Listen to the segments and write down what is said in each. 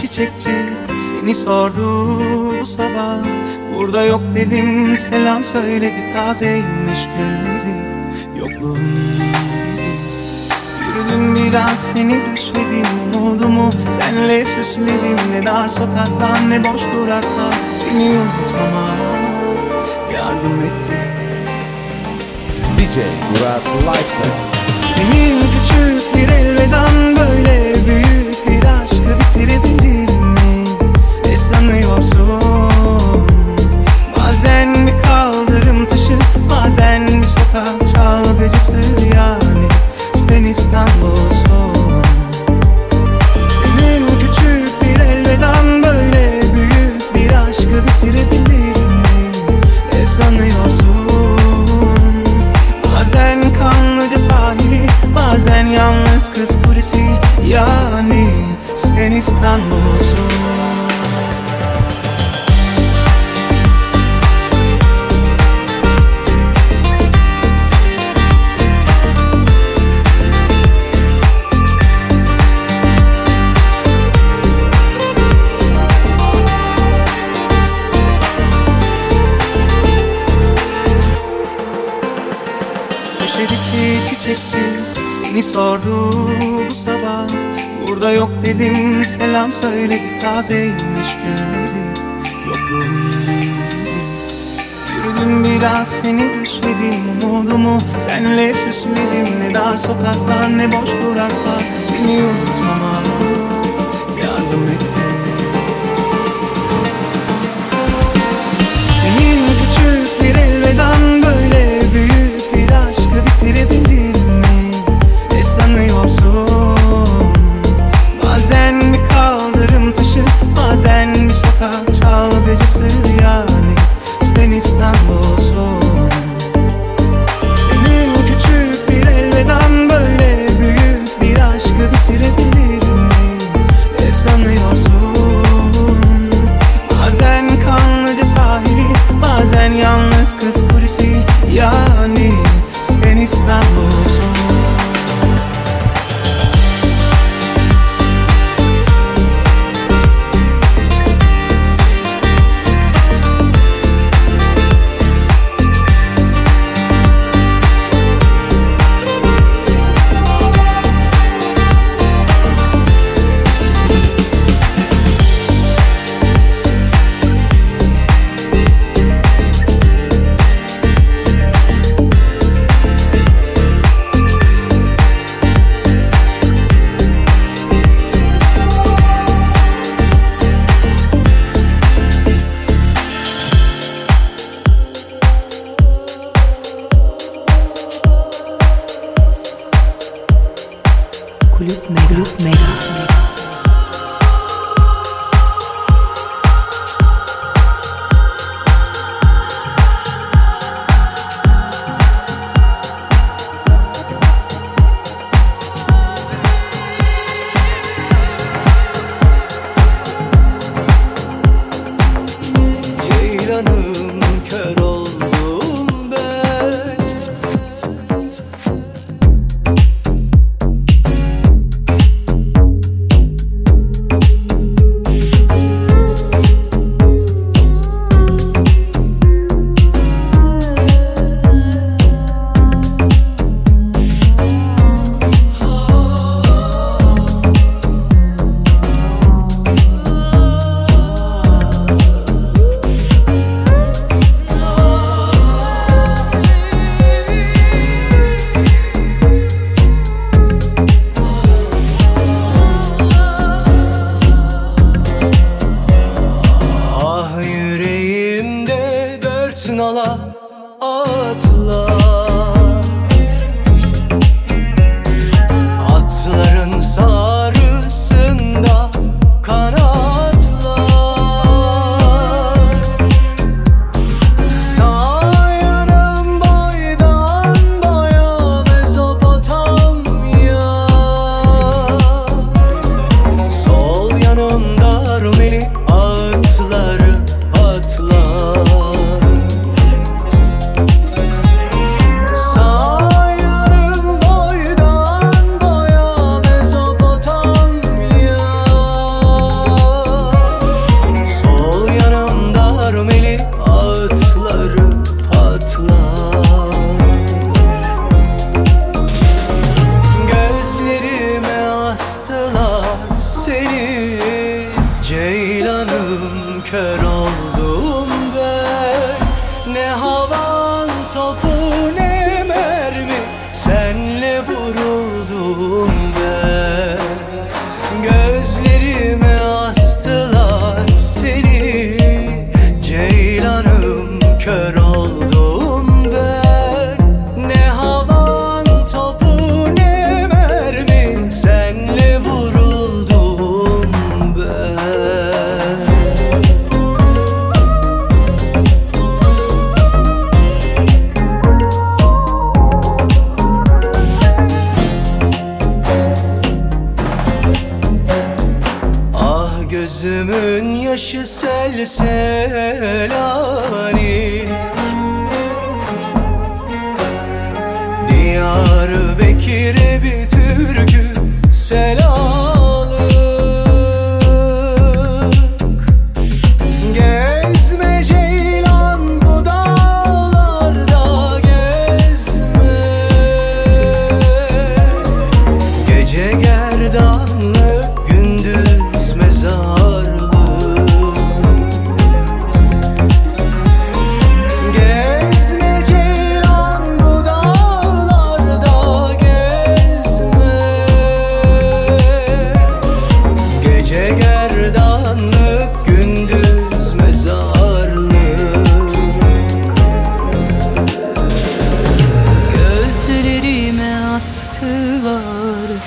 Çiçekçi seni sordu bu sabah. Burada yok dedim selam söyledi tazeymiş gülleri. Yokluğun gibi Yürüdüm biraz seni düşledim umudumu Senle süsledim. Ne dar sokaklar ne boş duraklar Seni unutmama yardım etti DJ Murat Lifestyle. Senin küçük bir elveden böyle bitirebilir mi? Ne sanıyorsun? Bazen bir kaldırım taşı, bazen bir sokak çalgıcısı yani Sen İstanbul'sun Senin küçük bir elveden böyle büyük bir aşkı bitirebilir mi? Ne sanıyorsun? Bazen kanlıca sahili Bazen yalnız kız kulesi Yani sen İstanbul'sun. Köşedeki çiçekçi seni sordu bu sabah Burada yok dedim. Selam söyledi tazeymiş gülleri Yokluğun gibi Yürüdüm biraz seni düşledim umudumu Senle süsledim. Ne dar sokaklar ne boş duraklar. Seni unutmama yardım etti Senin küçük bir elveden böyle büyük bir aşkı bitirebilir mi? Ne sanıyorsun? Çalgıcısı yani Sen İstanbul'sun Senin küçük bir elveden böyle büyük bir aşkı bitirebilir mi? Ne sanıyorsun? Bazen kanlıca sahili Bazen yalnız kız kulesi Yani sen İstanbul'sun Kulüp Mega. Kulüp Mega. Mega.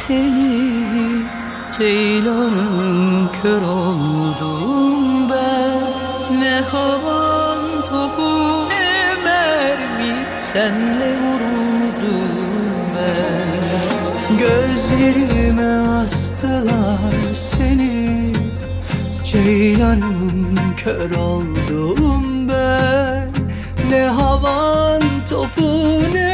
seni Ceylanım kör oldum ben. Ne havan topu ne mermi Senle vuruldum ben. Gözlerime astılar seni Ceylanım kör oldum ben. Ne havan topu ne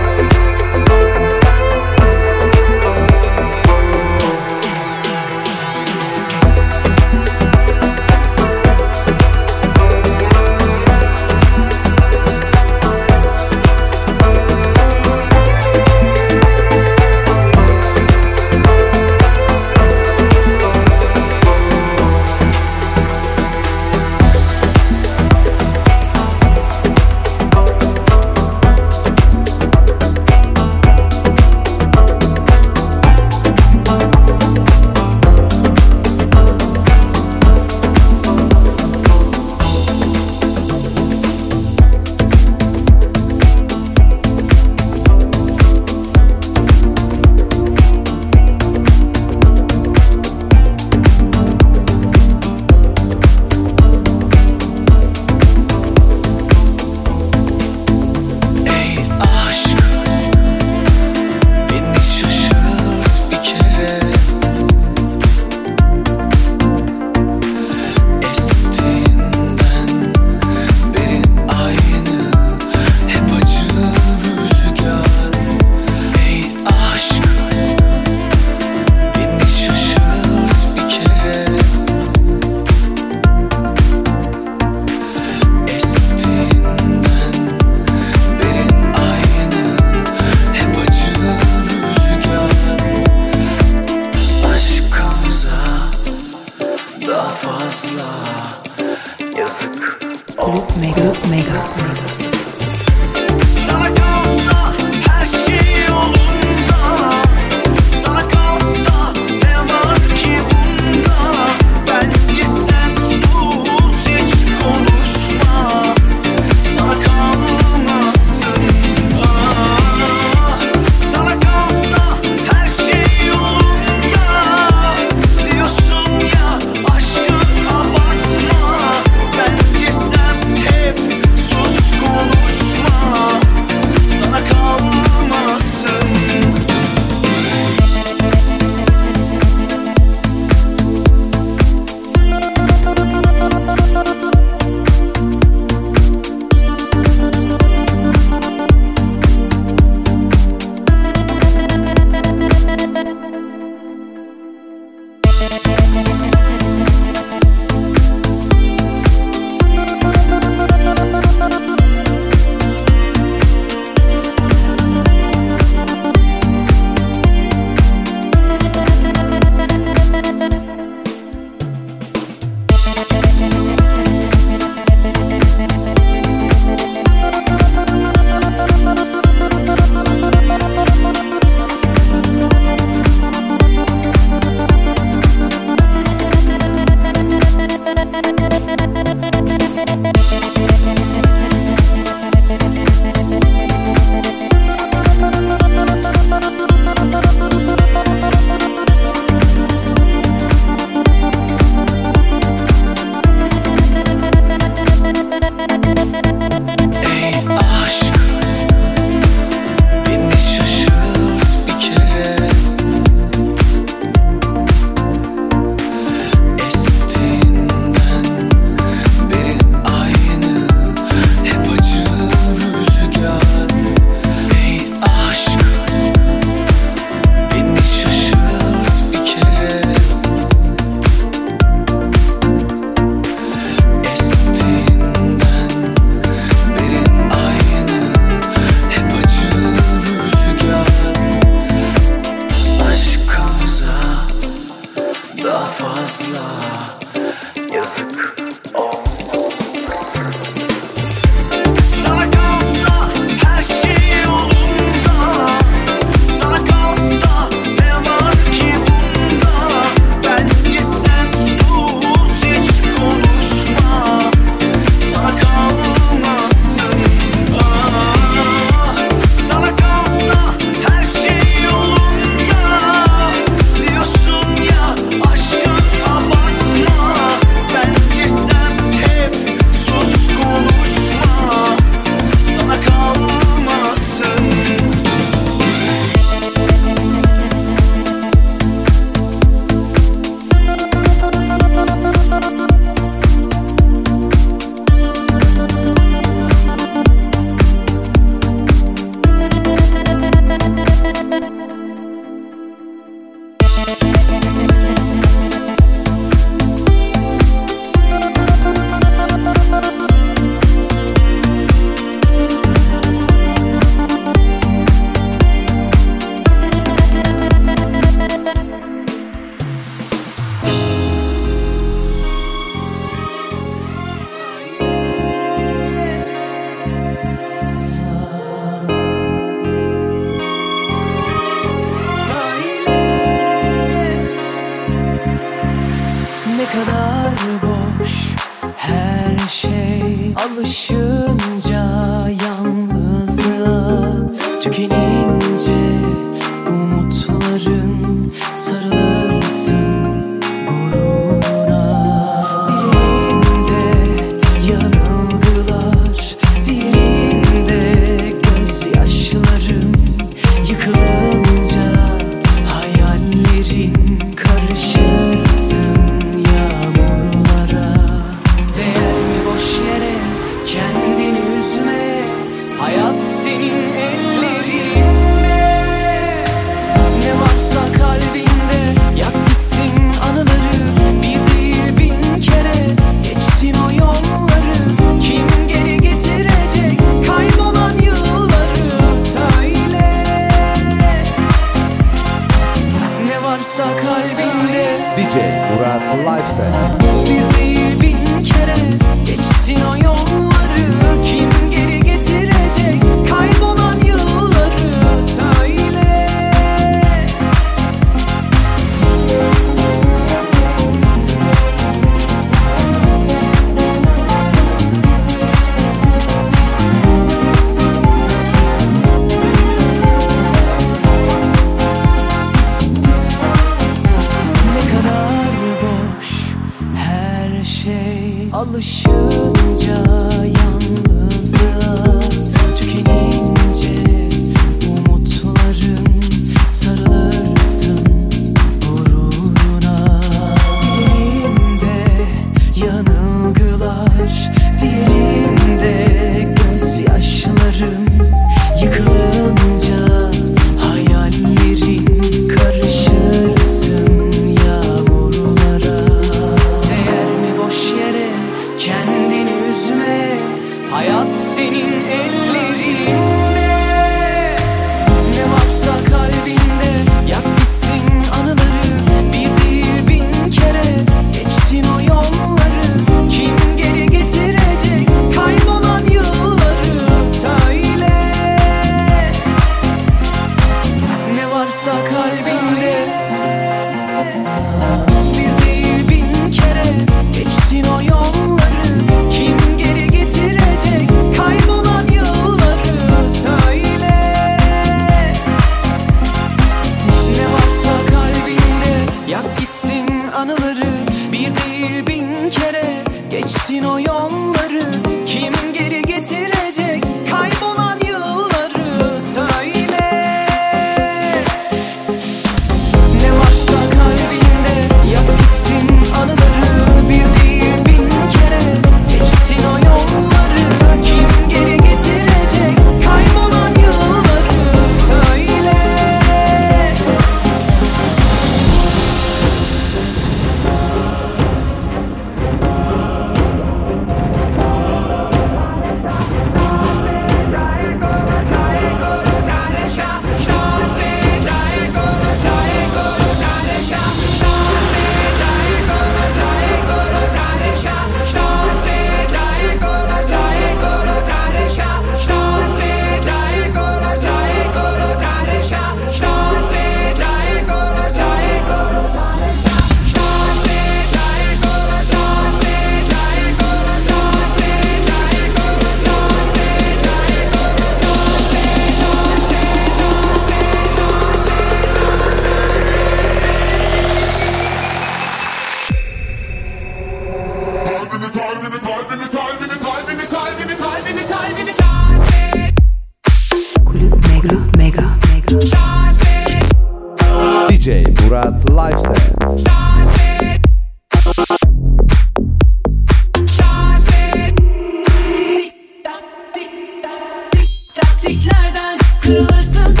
Lastiklerden kırılırsın.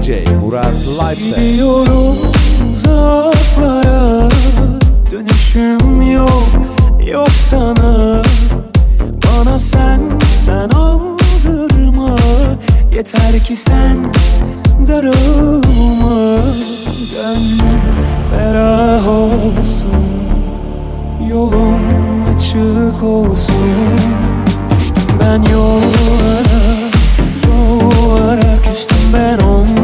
DJ Murat Lifestyle. Gidiyorum uzaklara dönüşüm yok yok sana. Bana sen sen aldırma. Yeter ki sen darılma. Gönlüm ferah olsun yolum açık olsun. Düştüm ben yollara yollara küstüm ben onlara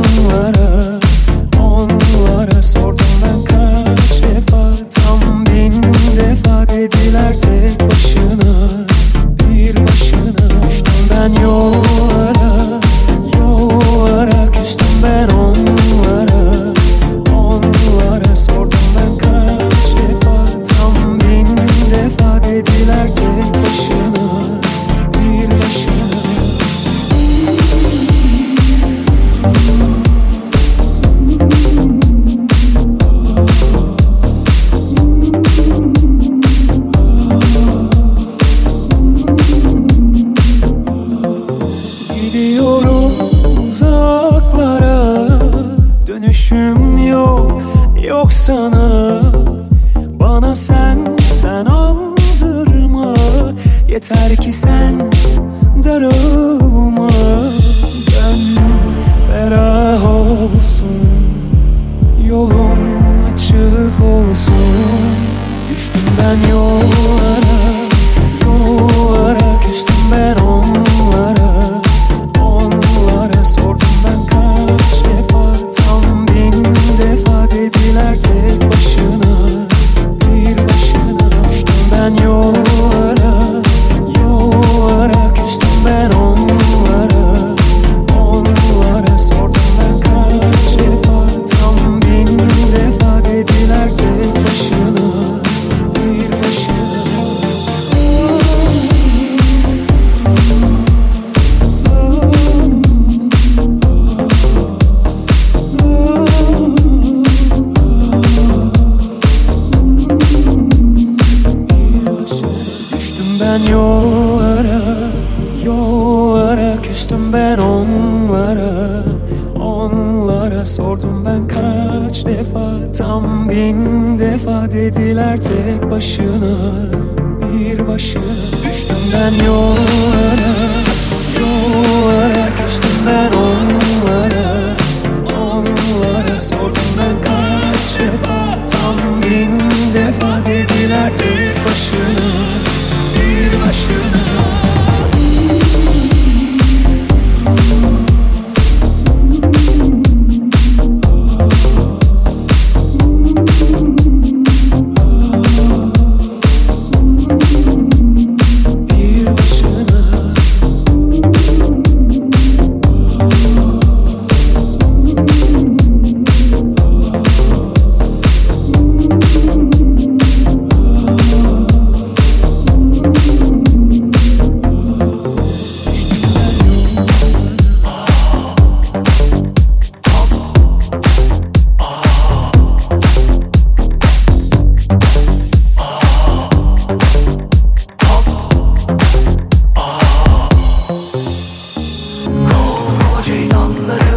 Koca idamları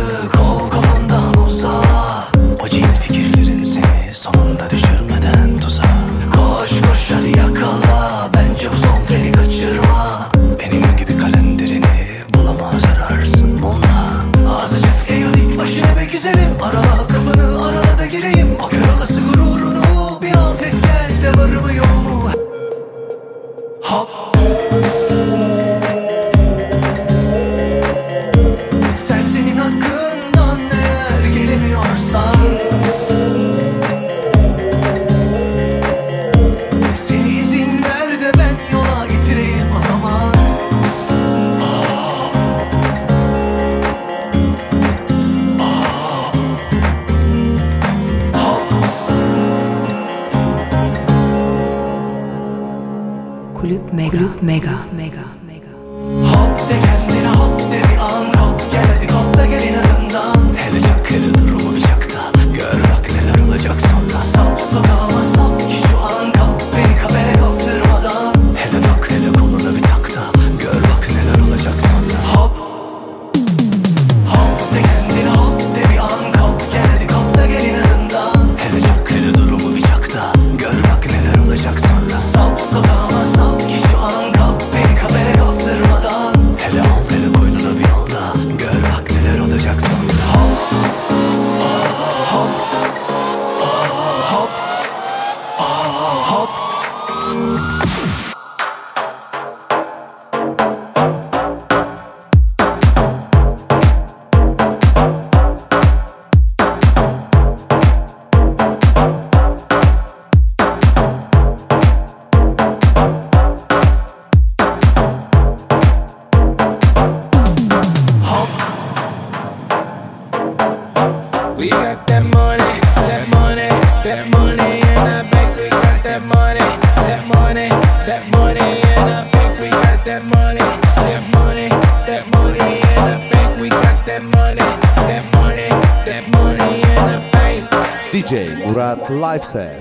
Murat Live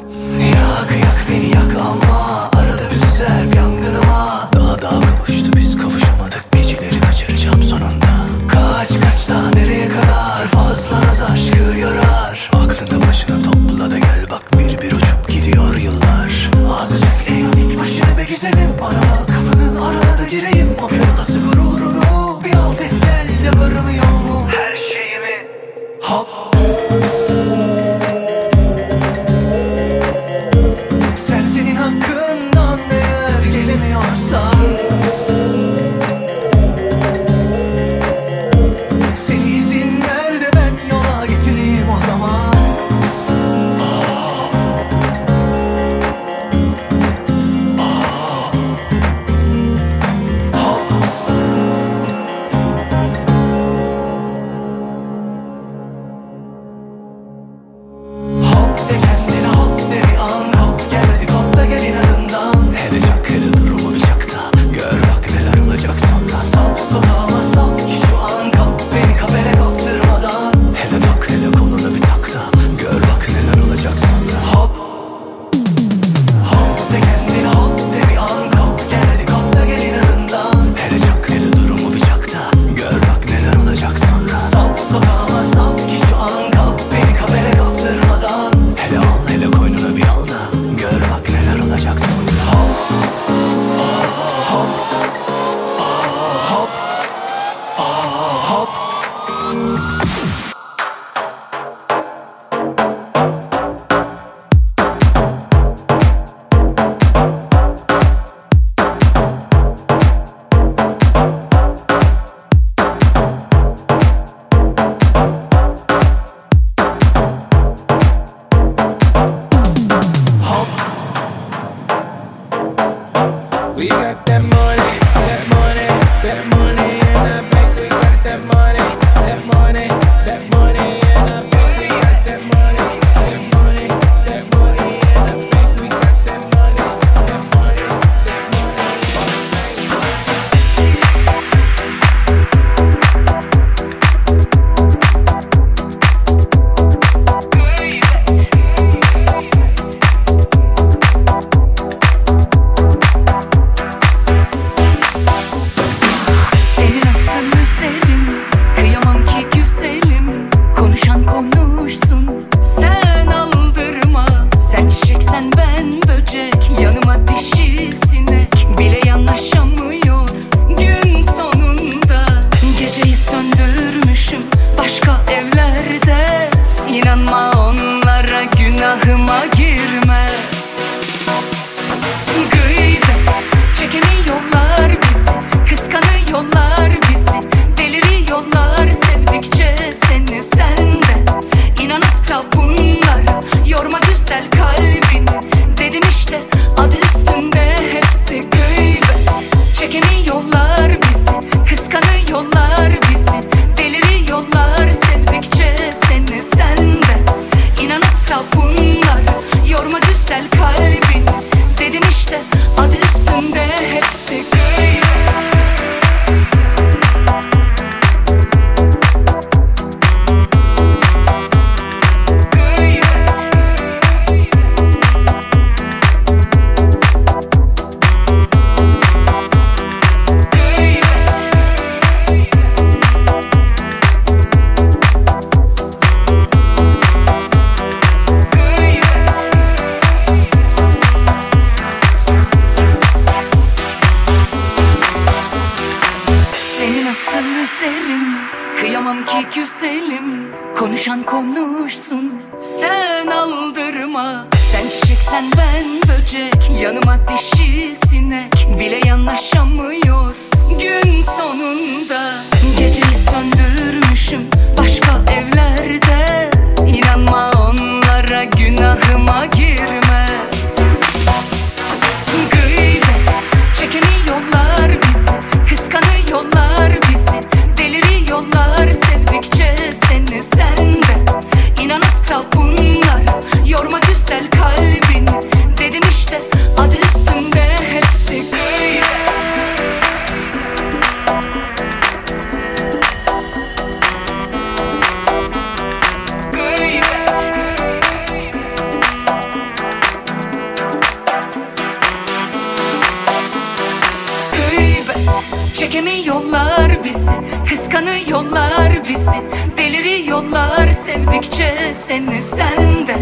Çekemiyorlar bizi Kıskanıyorlar bizi. Deliriyorlar sevdikçe seni sende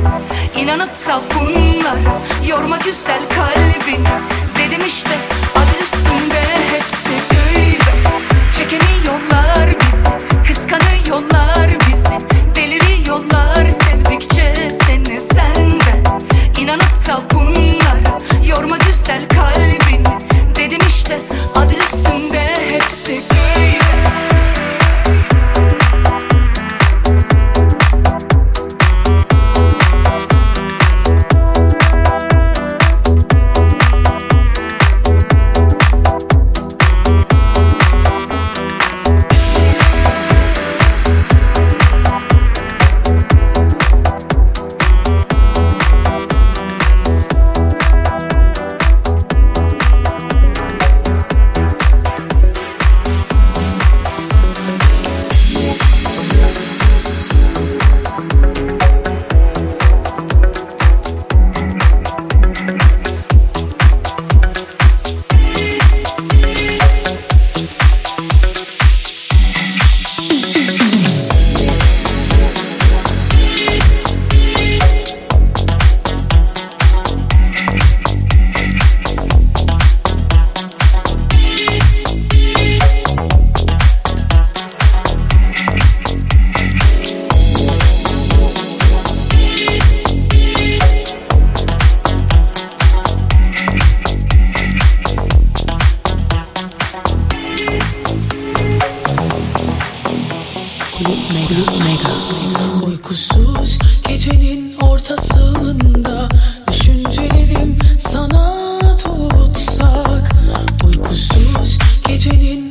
İnanıp da bunlara Yorma güzel kalbini. Dedim işte adı üstünde hepsi böyle. Çekemiyorlar bizi Kıskanıyorlar bizi. Deliriyorlar sevdikçe seni sende İnanıp da bunlara Yorma güzel kalbini. Dedim işte adı sick. Omega. Uykusuz gecenin ortasında Düşüncelerim sana tutsak Uykusuz gecenin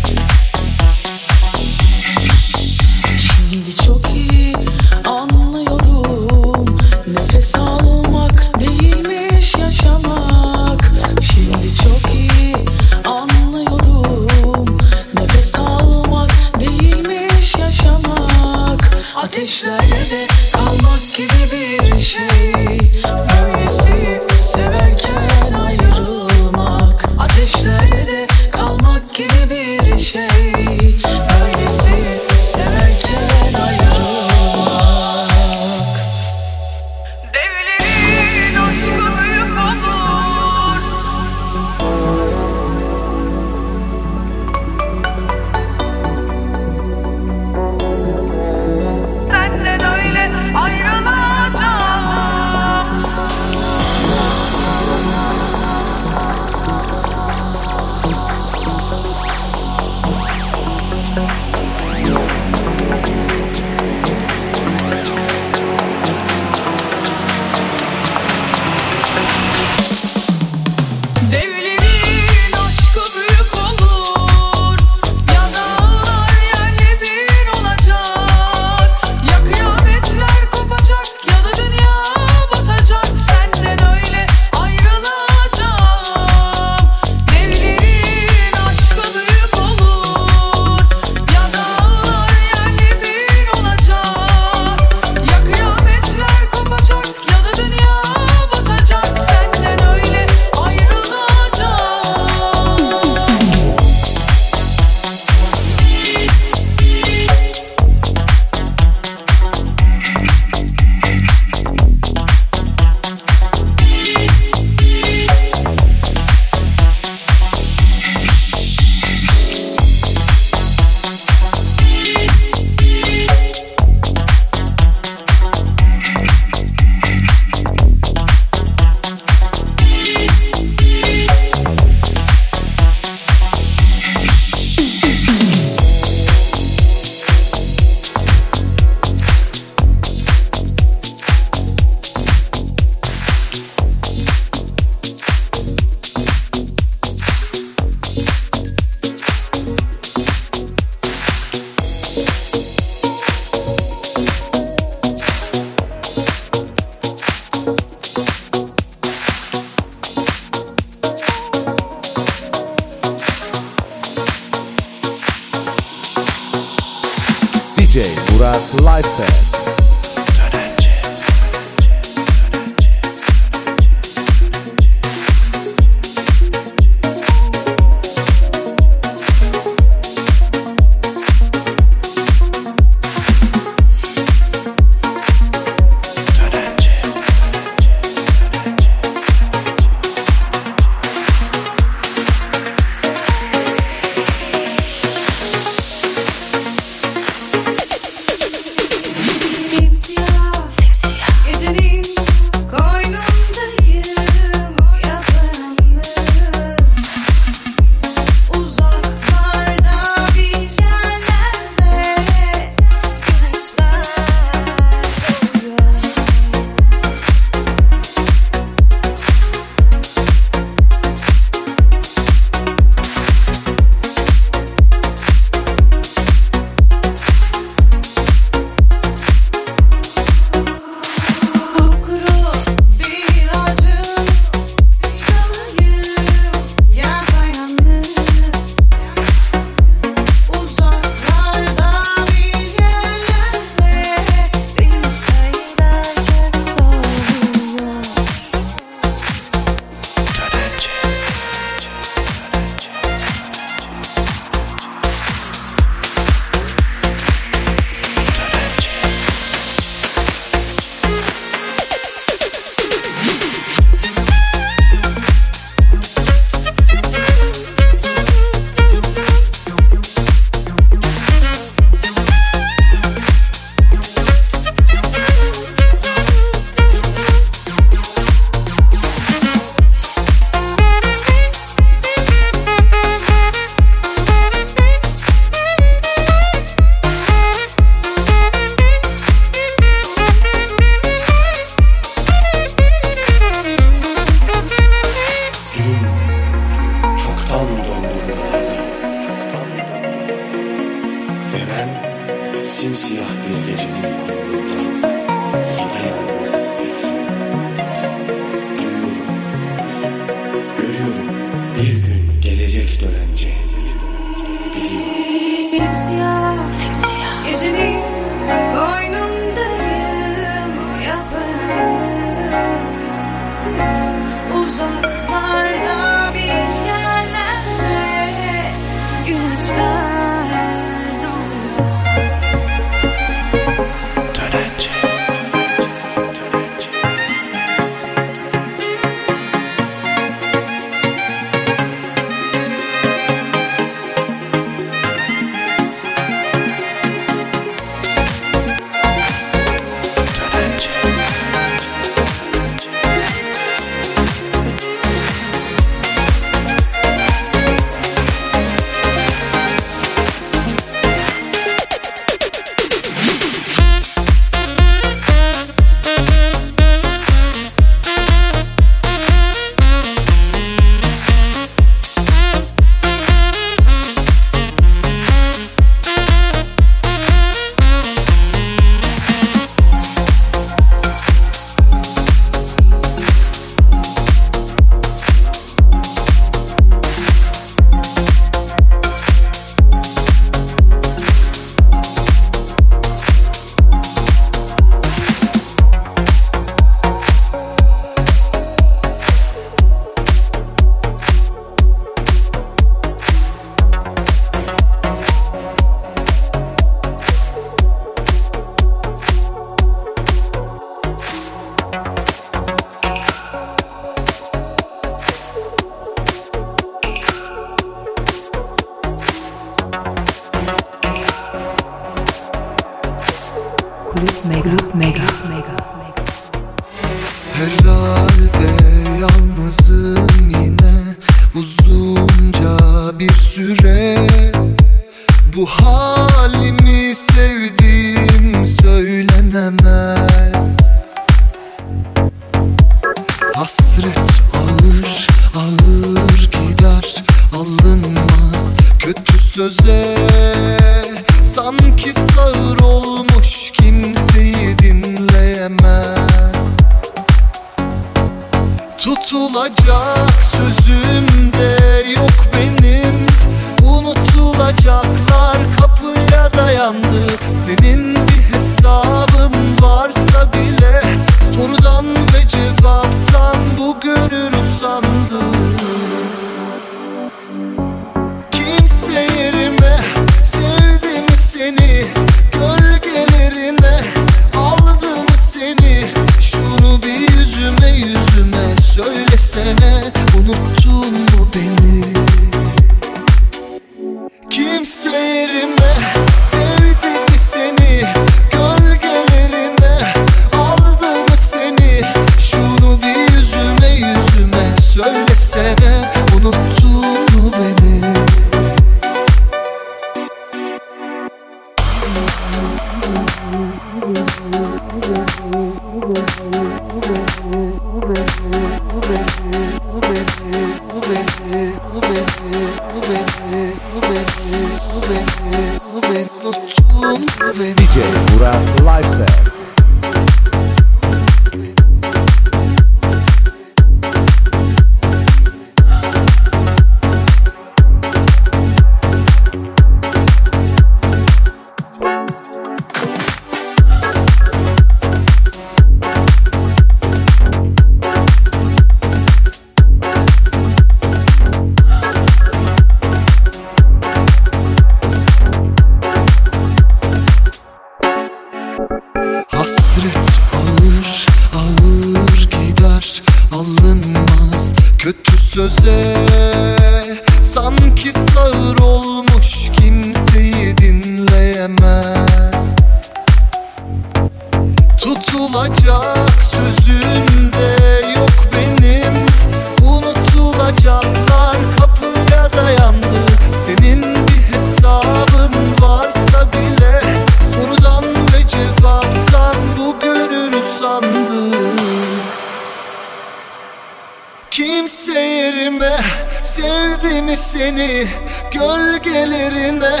mi seni gölgelerine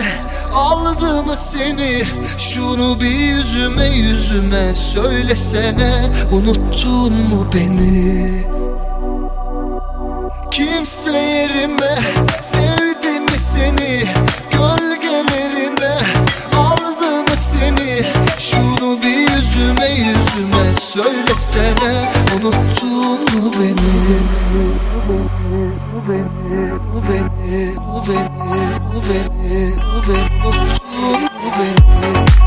Aldı mı seni. Şunu bir yüzüme yüzüme Söylesene unuttun mu beni? Kimse yerime sevdi mi seni Gölgelerine aldı mı seni. Şunu bir yüzüme yüzüme söylesene unuttun mu beni Bu beni, bu beni, bu beni, bu beni, bu beni, bu beni, bu beni, bu beni, bu beni.